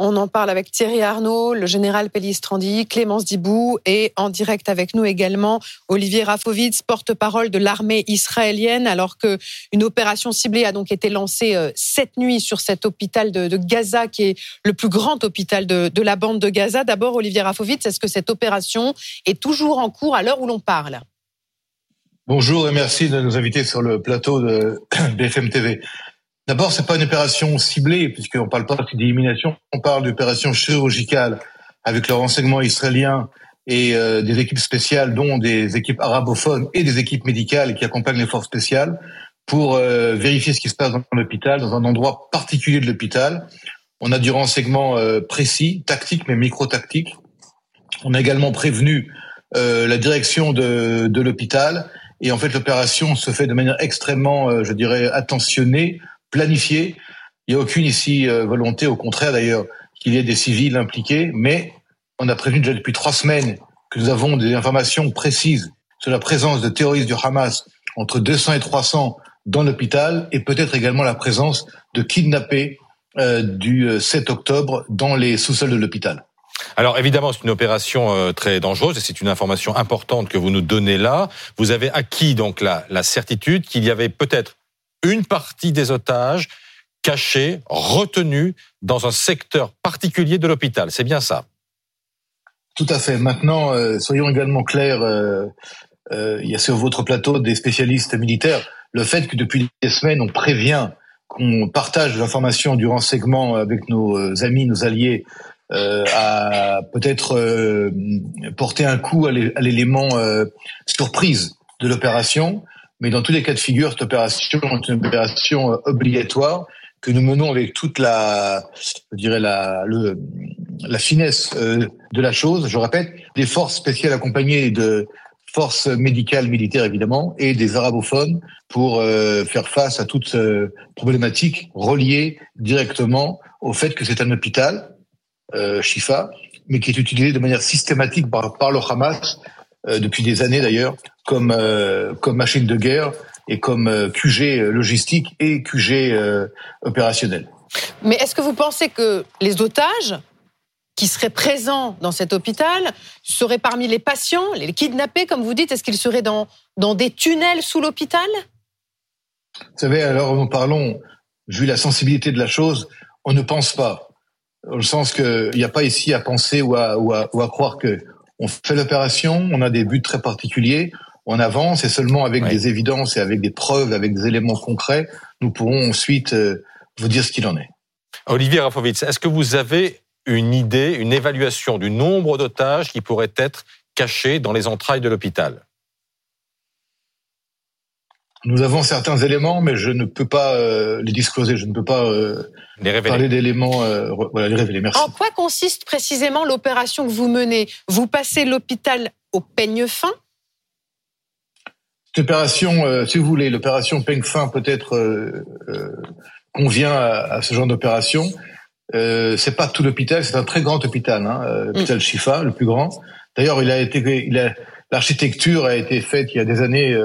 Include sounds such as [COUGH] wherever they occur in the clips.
On en parle avec Thierry Arnaud, le général Pellistrandi, Clémence Dibou et en direct avec nous également Olivier Rafovitz, porte-parole de l'armée israélienne, alors que une opération ciblée a donc été lancée euh, cette nuit sur cet hôpital de, Gaza qui est le plus grand hôpital de, de la bande de Gaza. D'abord, Olivier Rafovitz, est-ce que cette opération est toujours en cours à l'heure où l'on parle? Bonjour et merci de nous inviter sur le plateau de [COUGHS] BFM TV. D'abord, c'est pas une opération ciblée, puisqu'on parle pas d'élimination, on parle d'opération chirurgicale avec le renseignement israélien et euh, des équipes spéciales, dont des équipes arabophones et des équipes médicales qui accompagnent les forces spéciales pour euh, vérifier ce qui se passe dans l'hôpital, dans un endroit particulier de l'hôpital. On a du renseignement euh, précis, tactique, mais micro-tactique. On a également prévenu la direction de l'hôpital. Et en fait, l'opération se fait de manière extrêmement, je dirais, attentionnée, planifié. Il n'y a aucune ici euh, volonté, au contraire d'ailleurs, qu'il y ait des civils impliqués, mais on a prévenu déjà depuis trois semaines que nous avons des informations précises sur la présence de terroristes du Hamas entre 200 et 300 dans l'hôpital et peut-être également la présence de kidnappés euh, du 7 euh, octobre dans les sous-sols de l'hôpital. Alors évidemment, c'est une opération très dangereuse et c'est une information importante que vous nous donnez là. Vous avez acquis donc la, la certitude qu'il y avait peut-être une partie des otages cachés, retenus dans un secteur particulier de l'hôpital. C'est bien ça Tout à fait. Maintenant, euh, soyons également clairs, euh, euh, il y a sur votre plateau des spécialistes militaires. Le fait que depuis des semaines, on prévient, qu'on partage l'information du renseignement avec nos amis, nos alliés, a peut-être porté un coup à l'élément surprise de l'opération. Mais dans tous les cas de figure, cette opération est une opération euh, obligatoire que nous menons avec toute la, je dirais la, le, la finesse euh, de la chose. Je répète, des forces spéciales accompagnées de forces médicales, militaires évidemment, et des arabophones pour euh, faire face à toute problématique reliée directement au fait que c'est un hôpital, Shifa, mais qui est utilisé de manière systématique par, par le Hamas depuis des années d'ailleurs comme euh, comme machine de guerre et comme euh, QG logistique et QG euh, opérationnel. Mais est-ce que vous pensez que les otages qui seraient présents dans cet hôpital seraient parmi les patients, les kidnappés, comme vous dites? Est-ce qu'ils seraient dans, dans des tunnels sous l'hôpital? Vous savez, alors nous parlons, vu la sensibilité de la chose, on ne pense pas. Dans le sens qu'il n'y a pas ici à penser ou à, ou à, ou à croire que on fait l'opération, on a des buts très particuliers, on avance et seulement avec des évidences et avec des preuves, avec des éléments concrets, nous pourrons ensuite euh, vous dire ce qu'il en est. Olivier Rafovitz, est-ce que vous avez une idée, une évaluation du nombre d'otages qui pourraient être cachés dans les entrailles de l'hôpital? Nous avons certains éléments, mais je ne peux pas euh, les discloser, je ne peux pas euh, les révéler. parler d'éléments, voilà, les révéler. Merci. En quoi consiste précisément l'opération que vous menez? Vous passez l'hôpital au peigne fin? Cette opération, euh, si vous voulez, l'opération Peng Fin peut-être euh, euh, convient à, ce genre d'opération. Euh, c'est pas tout l'hôpital, c'est un très grand hôpital, hein, l'hôpital Shifa, le plus grand. D'ailleurs, il a été, il a, l'architecture a été faite il y a des années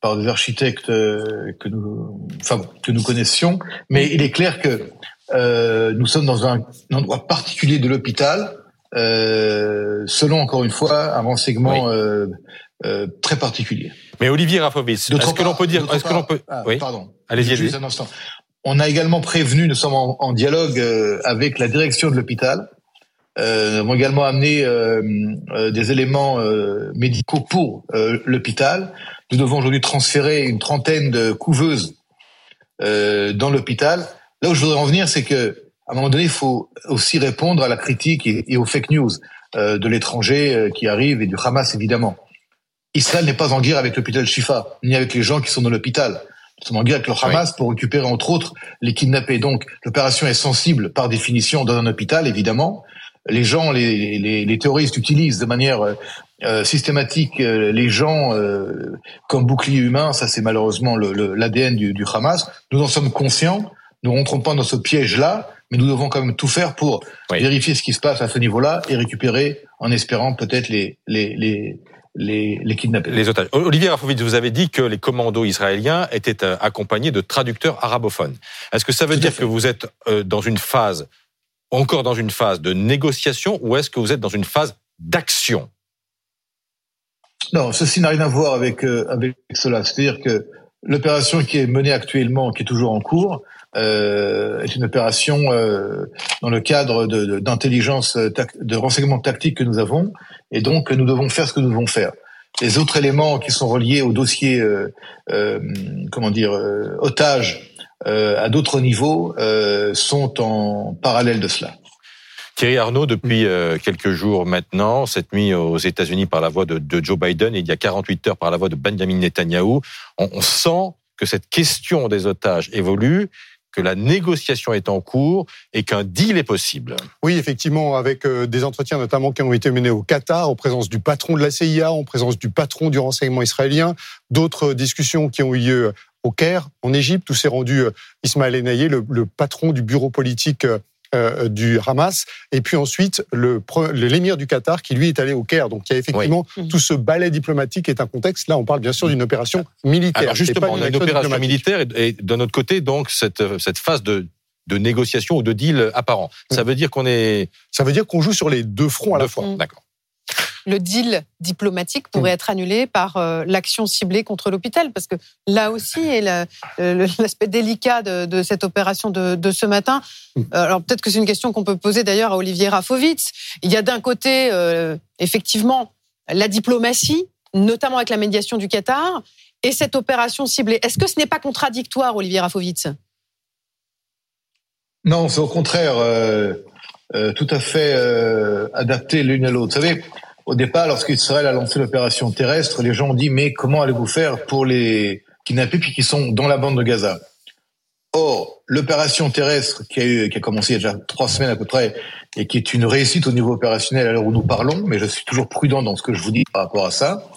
par des architectes que nous, enfin, que nous connaissions. Mais il est clair que nous sommes dans un, un endroit particulier de l'hôpital, selon encore une fois un renseignement très particulier. Mais Olivier Rafovitz, est-ce que l'on peut dire, est-ce que l'on peut, ah, oui, pardon, allez-y, juste un instant. On a également prévenu, nous sommes en, dialogue euh, avec la direction de l'hôpital. Euh, nous avons également amené euh, euh des éléments euh, médicaux pour l'hôpital. Nous devons aujourd'hui transférer une trentaine de couveuses dans l'hôpital. Là où je voudrais en venir, c'est que à un moment donné, il faut aussi répondre à la critique et, et aux fake news de l'étranger qui arrive et du Hamas évidemment. Israël n'est pas en guerre avec l'hôpital Shifa, ni avec les gens qui sont dans l'hôpital. Nous sommes en guerre avec le Hamas pour récupérer, entre autres, les kidnappés. Donc, l'opération est sensible, par définition, dans un hôpital, évidemment. Les gens, les, les, les terroristes utilisent de manière euh, systématique euh, les gens euh, comme bouclier humain. Ça, c'est malheureusement l'ADN du, du Hamas. Nous en sommes conscients. Nous rentrons pas dans ce piège-là, mais nous devons quand même tout faire pour vérifier ce qui se passe à ce niveau-là et récupérer, en espérant peut-être les, les, les, les, les kidnappés. Les otages. Olivier Rafovitz, vous avez dit que les commandos israéliens étaient euh, accompagnés de traducteurs arabophones. Est-ce que ça veut dire que vous êtes dans une phase encore dans une phase de négociation ou est-ce que vous êtes dans une phase d'action? Non, ceci n'a rien à voir avec, euh, avec cela. C'est-à-dire que l'opération qui est menée actuellement, qui est toujours en cours, euh, est une opération euh, dans le cadre d'intelligence, de, de renseignement tactique que nous avons, et donc nous devons faire ce que nous devons faire. Les autres éléments qui sont reliés au dossier, euh, euh comment dire, euh, otage à d'autres niveaux sont en parallèle de cela. Thierry Arnaud, depuis quelques jours maintenant, cette nuit aux États-Unis par la voix de, de, Joe Biden et il y a 48 heures par la voix de Benjamin Netanyahu, on, on sent que cette question des otages évolue que la négociation est en cours et qu'un deal est possible. Oui, effectivement, avec euh, des entretiens notamment qui ont été menés au Qatar, en présence du patron de la CIA, en présence du patron du renseignement israélien, d'autres discussions qui ont eu lieu au Caire, en Égypte, où s'est rendu euh, Ismaël Enaye, le, le patron du bureau politique euh, du Hamas, et puis ensuite le l'émir du Qatar qui lui est allé au Caire. Donc il y a effectivement tout ce ballet diplomatique est un contexte. Là, on parle bien sûr d'une opération militaire. Alors justement, on a une opération militaire et, d'un autre côté donc cette cette phase de de négociation ou de deal apparent. Ça mmh. veut dire qu'on est. Ça veut dire qu'on joue sur les deux fronts à la fois. D'accord le deal diplomatique pourrait mm. être annulé par euh, l'action ciblée contre l'hôpital, parce que là aussi est [LAUGHS] l'aspect délicat de, cette opération de, ce matin. Mm. Euh, alors peut-être que c'est une question qu'on peut poser d'ailleurs à Olivier Rafovitz. Il y a d'un côté euh, effectivement la diplomatie, notamment avec la médiation du Qatar, et cette opération ciblée. Est-ce que ce n'est pas contradictoire, Olivier Rafovitz? Non, c'est au contraire tout à fait adapté l'une à l'autre. Vous savez, au départ, lorsqu'Israël a lancé l'opération terrestre, les gens ont dit mais comment allez-vous faire pour les kidnappés qui sont dans la bande de Gaza? Or, l'opération terrestre qui a, eu, qui a commencé il y a déjà trois semaines à peu près et qui est une réussite au niveau opérationnel à l'heure où nous parlons, mais je suis toujours prudent dans ce que je vous dis par rapport à ça,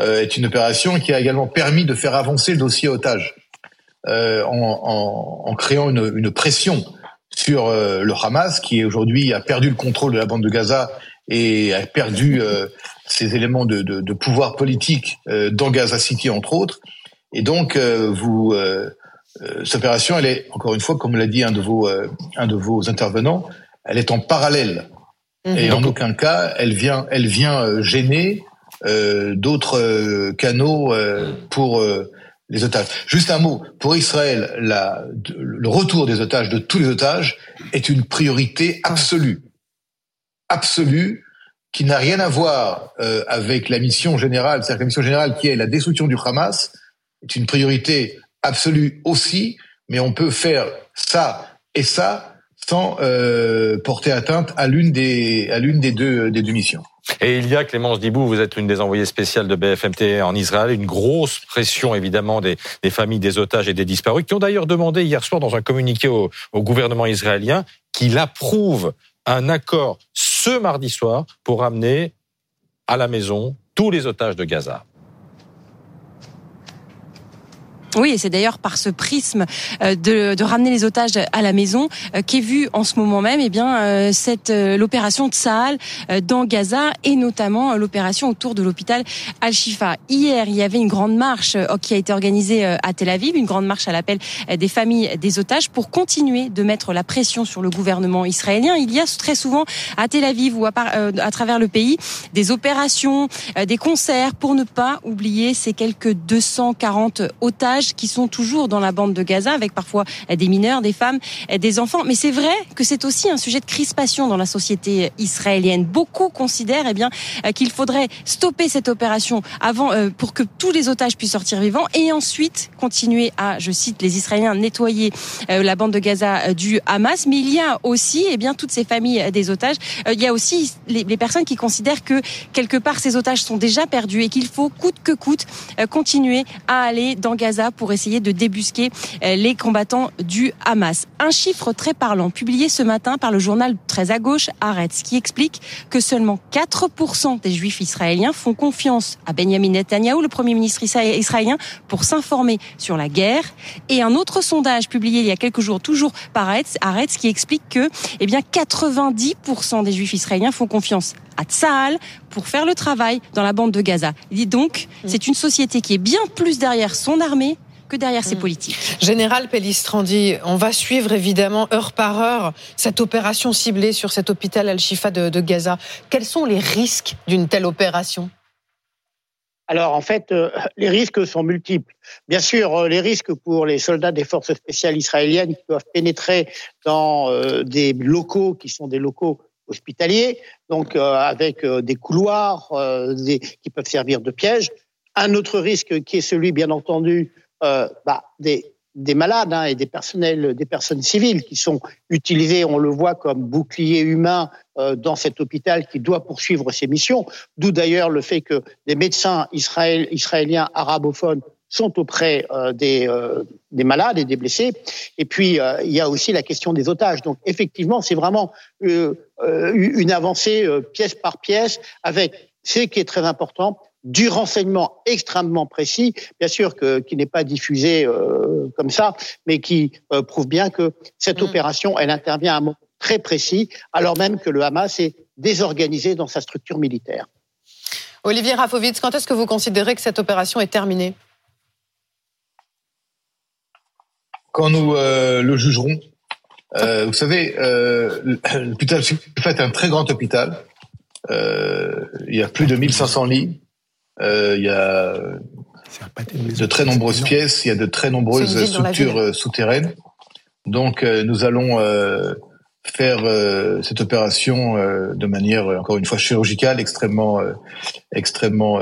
euh, est une opération qui a également permis de faire avancer le dossier otage euh, en, créant une, une pression sur euh, le Hamas qui aujourd'hui a perdu le contrôle de la bande de Gaza et a perdu euh, ses éléments de, de, de pouvoir politique euh, dans Gaza City entre autres. Et donc, euh, vous, euh, euh, cette opération, elle est encore une fois, comme l'a dit un de vos un de vos intervenants, elle est en parallèle. Mhm. Et en aucun cas, elle vient elle vient gêner d'autres canaux pour les otages. Juste un mot pour Israël, la, le retour des otages de tous les otages est une priorité absolue absolue qui n'a rien à voir euh, avec la mission générale, c'est-à-dire la mission générale qui est la destruction du Hamas, est une priorité absolue aussi, mais on peut faire ça et ça sans euh, porter atteinte à l'une des à l'une des deux des deux missions. Et il y a Clémence Dibou, vous êtes l'une des envoyées spéciales de BFMT en Israël, une grosse pression évidemment des, des familles des otages et des disparus, qui ont d'ailleurs demandé hier soir dans un communiqué au, au gouvernement israélien qu'il approuve un accord ce mardi soir pour ramener à la maison tous les otages de Gaza. Oui, et c'est d'ailleurs par ce prisme euh, de, ramener les otages à la maison euh, qu'est vue en ce moment même, eh bien, euh, cette l'opération Tsahal dans Gaza et notamment l'opération autour de l'hôpital Al-Shifa. Hier, il y avait une grande marche qui a été organisée à Tel Aviv, une grande marche à l'appel des familles des otages pour continuer de mettre la pression sur le gouvernement israélien. Il y a très souvent à Tel Aviv ou à, à travers le pays des opérations, des concerts pour ne pas oublier ces quelques 240 otages qui sont toujours dans la bande de Gaza, avec parfois des mineurs, des femmes, des enfants. Mais c'est vrai que c'est aussi un sujet de crispation dans la société israélienne. Beaucoup considèrent eh bien euh, qu'il faudrait stopper cette opération avant euh, pour que tous les otages puissent sortir vivants et ensuite continuer à, je cite les Israéliens, nettoyer euh, la bande de Gaza du Hamas. Mais il y a aussi eh bien toutes ces familles des otages. Il y a aussi les, les personnes qui considèrent que quelque part ces otages sont déjà perdus et qu'il faut coûte que coûte continuer à aller dans Gaza pour essayer de débusquer euh, les combattants du Hamas. Un chiffre très parlant publié ce matin par le journal très à gauche Haaretz qui explique que seulement 4% des juifs israéliens font confiance à Benjamin Netanyahu, le premier ministre israélien, pour s'informer sur la guerre. Et un autre sondage publié il y a quelques jours, toujours par Haaretz, qui explique que eh bien 90% des juifs israéliens font confiance à Tsahal pour faire le travail dans la bande de Gaza. Il dit donc, mm. c'est une société qui est bien plus derrière son armée que derrière ces mm. politiques. Général Pellistrandi, on va suivre évidemment heure par heure cette opération ciblée sur cet hôpital Al-Shifa de Gaza. Quels sont les risques d'une telle opération? Alors en fait, euh, les risques sont multiples. Bien sûr, euh, les risques pour les soldats des forces spéciales israéliennes qui doivent pénétrer dans euh, des locaux qui sont des locaux hospitaliers, donc avec des couloirs qui peuvent servir de pièges. Un autre risque qui est celui, bien entendu, bah, des des malades hein, et des personnels, des personnes civiles qui sont utilisées, on le voit, comme boucliers humains euh, dans cet hôpital qui doit poursuivre ses missions. D'où d'ailleurs le fait que des médecins israél, israéliens arabophones sont auprès euh, euh, des malades et des blessés. Et puis, il y a aussi la question des otages. Donc, effectivement, c'est vraiment une avancée pièce par pièce avec ce qui est très important, du renseignement extrêmement précis, bien sûr que, qui n'est pas diffusé euh, comme ça, mais qui euh, prouve bien que cette mm. opération, elle intervient à un moment très précis, alors même que le Hamas est désorganisé dans sa structure militaire. Olivier Rafovitz, quand est-ce que vous considérez que cette opération est terminée? Quand nous euh, le jugerons. vous savez, l'hôpital fait un très grand hôpital. il y a plus de 1500 lits. Euh, il y a de très nombreuses pièces, il y a de très nombreuses structures euh, souterraines. Donc euh, nous allons faire cette opération de manière encore une fois chirurgicale, extrêmement extrêmement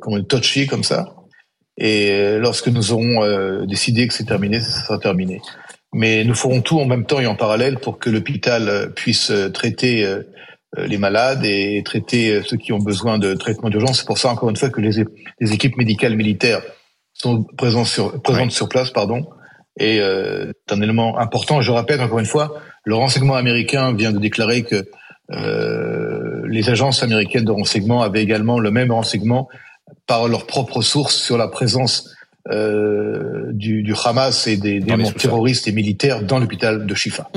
comme touchy comme ça. Et lorsque nous aurons décidé que c'est terminé, ça sera terminé. Mais nous ferons tout en même temps et en parallèle pour que l'hôpital puisse traiter euh, les malades et traiter euh, ceux qui ont besoin de traitement d'urgence. C'est pour ça, encore une fois, que les, les équipes médicales militaires sont présentes sur, présentes sur place, pardon. Et euh, c'est un élément important. Je rappelle encore une fois, le renseignement américain vient de déclarer que euh, les agences américaines de renseignement avaient également le même renseignement par leurs propres sources sur la présence euh, du, du, Hamas et des, des terroristes et militaires dans l'hôpital de Shifa.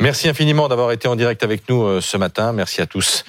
Merci infiniment d'avoir été en direct avec nous euh, ce matin. Merci à tous.